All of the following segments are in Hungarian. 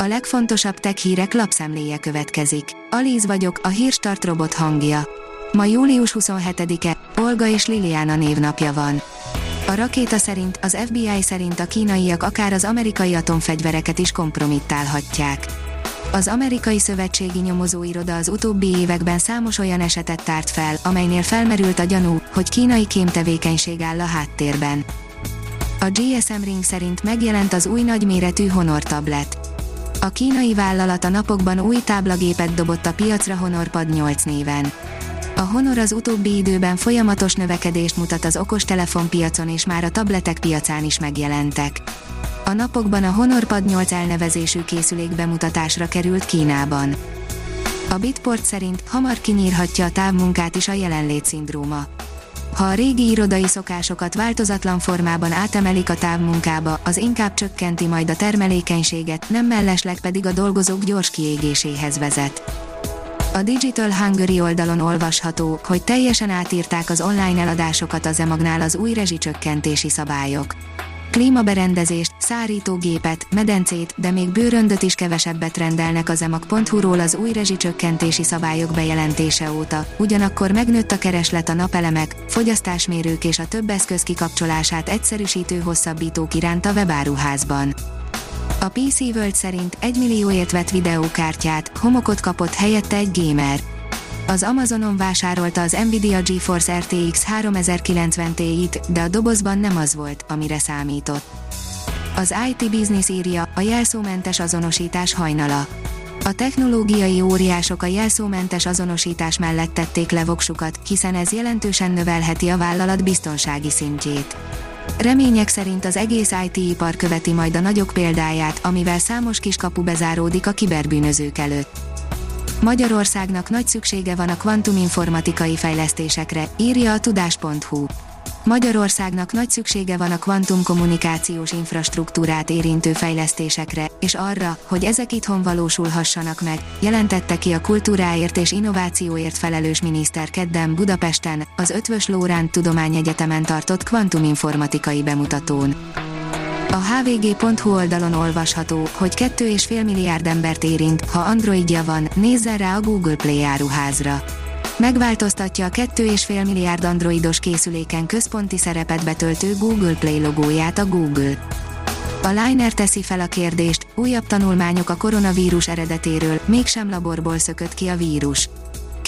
A legfontosabb tech hírek lapszemléje következik. Alíz vagyok, a hírstart robot hangja. Ma július 27-e, Olga és Liliana névnapja van. A rakéta szerint, az FBI szerint a kínaiak akár az amerikai atomfegyvereket is kompromittálhatják. Az amerikai szövetségi nyomozóiroda az utóbbi években számos olyan esetet tárt fel, amelynél felmerült a gyanú, hogy kínai kémtevékenység áll a háttérben. A GSM Ring szerint megjelent az új nagyméretű Honor tablet. A kínai vállalat a napokban új táblagépet dobott a piacra HonorPad 8 néven. A Honor az utóbbi időben folyamatos növekedést mutat az okostelefon piacon és már a tabletek piacán is megjelentek. A napokban a HonorPad 8 elnevezésű készülék bemutatásra került Kínában. A Bitport szerint hamar kinyírhatja a távmunkát is a jelenlét szindróma. Ha a régi irodai szokásokat változatlan formában átemelik a távmunkába, az inkább csökkenti majd a termelékenységet, nem mellesleg pedig a dolgozók gyors kiégéséhez vezet. A Digital Hungary oldalon olvasható, hogy teljesen átírták az online eladásokat az emagnál az új rezsicsökkentési szabályok. Klímaberendezést, szárítógépet, medencét, de még bőröndöt is kevesebbet rendelnek az emag.hu-ról az új rezsicsökkentési szabályok bejelentése óta, ugyanakkor megnőtt a kereslet a napelemek, fogyasztásmérők és a több eszköz kikapcsolását egyszerűsítő hosszabbítók iránt a webáruházban. A PC World szerint 1 millióért vett videókártyát, homokot kapott helyette egy gamer. Az Amazonon vásárolta az Nvidia GeForce RTX 3090 Ti-t, de a dobozban nem az volt, amire számított. Az IT Business írja, a jelszómentes azonosítás hajnala. A technológiai óriások a jelszómentes azonosítás mellett tették le voksukat, hiszen ez jelentősen növelheti a vállalat biztonsági szintjét. Remények szerint az egész IT-ipar követi majd a nagyok példáját, amivel számos kiskapu bezáródik a kiberbűnözők előtt. Magyarországnak nagy szüksége van a kvantuminformatikai fejlesztésekre, írja a tudás.hu. Magyarországnak nagy szüksége van a kvantumkommunikációs infrastruktúrát érintő fejlesztésekre, és arra, hogy ezek itthon valósulhassanak meg, jelentette ki a kultúráért és innovációért felelős miniszter kedden Budapesten, az Ötvös Lóránt Tudományegyetemen tartott kvantuminformatikai bemutatón. A hvg.hu oldalon olvasható, hogy 2,5 milliárd embert érint, ha Androidja van, nézzen rá a Google Play áruházra. Megváltoztatja a 2,5 milliárd androidos készüléken központi szerepet betöltő Google Play logóját a Google. A Liner teszi fel a kérdést, újabb tanulmányok a koronavírus eredetéről, mégsem laborból szökött ki a vírus.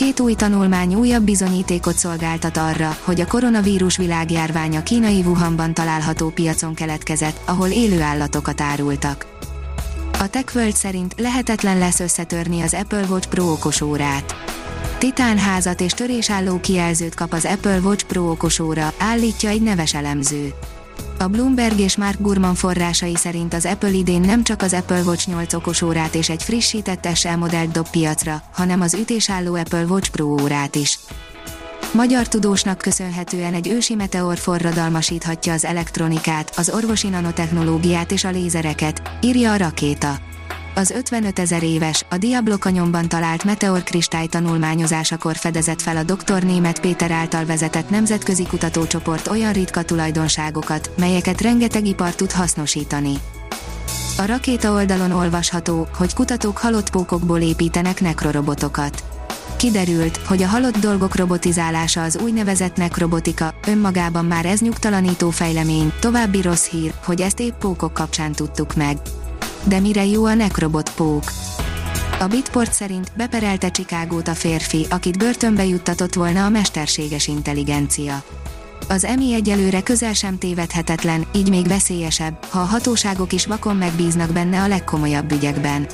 Két új tanulmány újabb bizonyítékot szolgáltat arra, hogy a koronavírus világjárványa kínai Wuhanban található piacon keletkezett, ahol élő állatokat árultak. A TechWorld szerint lehetetlen lesz összetörni az Apple Watch Pro okosórát. Titánházat és törésálló kijelzőt kap az Apple Watch Pro okosóra, állítja egy neves elemző. A Bloomberg és Mark Gurman forrásai szerint az Apple idén nem csak az Apple Watch 8 okosórát és egy frissített SL modellt dob piacra, hanem az ütésálló Apple Watch Pro órát is. Magyar tudósnak köszönhetően egy ősi meteor forradalmasíthatja az elektronikát, az orvosi nanotechnológiát és a lézereket, írja a rakéta. Az 55 ezer éves, a Diablo kanyonban talált meteor kristály tanulmányozásakor fedezett fel a dr. Német Péter által vezetett nemzetközi kutatócsoport olyan ritka tulajdonságokat, melyeket rengeteg ipar tud hasznosítani. A rakéta oldalon olvasható, hogy kutatók halott pókokból építenek nekrorobotokat. Kiderült, hogy a halott dolgok robotizálása az úgynevezett nekrobotika, önmagában már ez nyugtalanító fejlemény, további rossz hír, hogy ezt épp pókok kapcsán tudtuk meg. De mire jó a nekrobot pók? A Bitport szerint beperelte Csikágót a férfi, akit börtönbe juttatott volna a mesterséges intelligencia. Az EMI egyelőre közel sem tévedhetetlen, így még veszélyesebb, ha a hatóságok is vakon megbíznak benne a legkomolyabb ügyekben.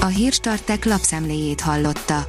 A Hírstartek lapszemléjét hallotta.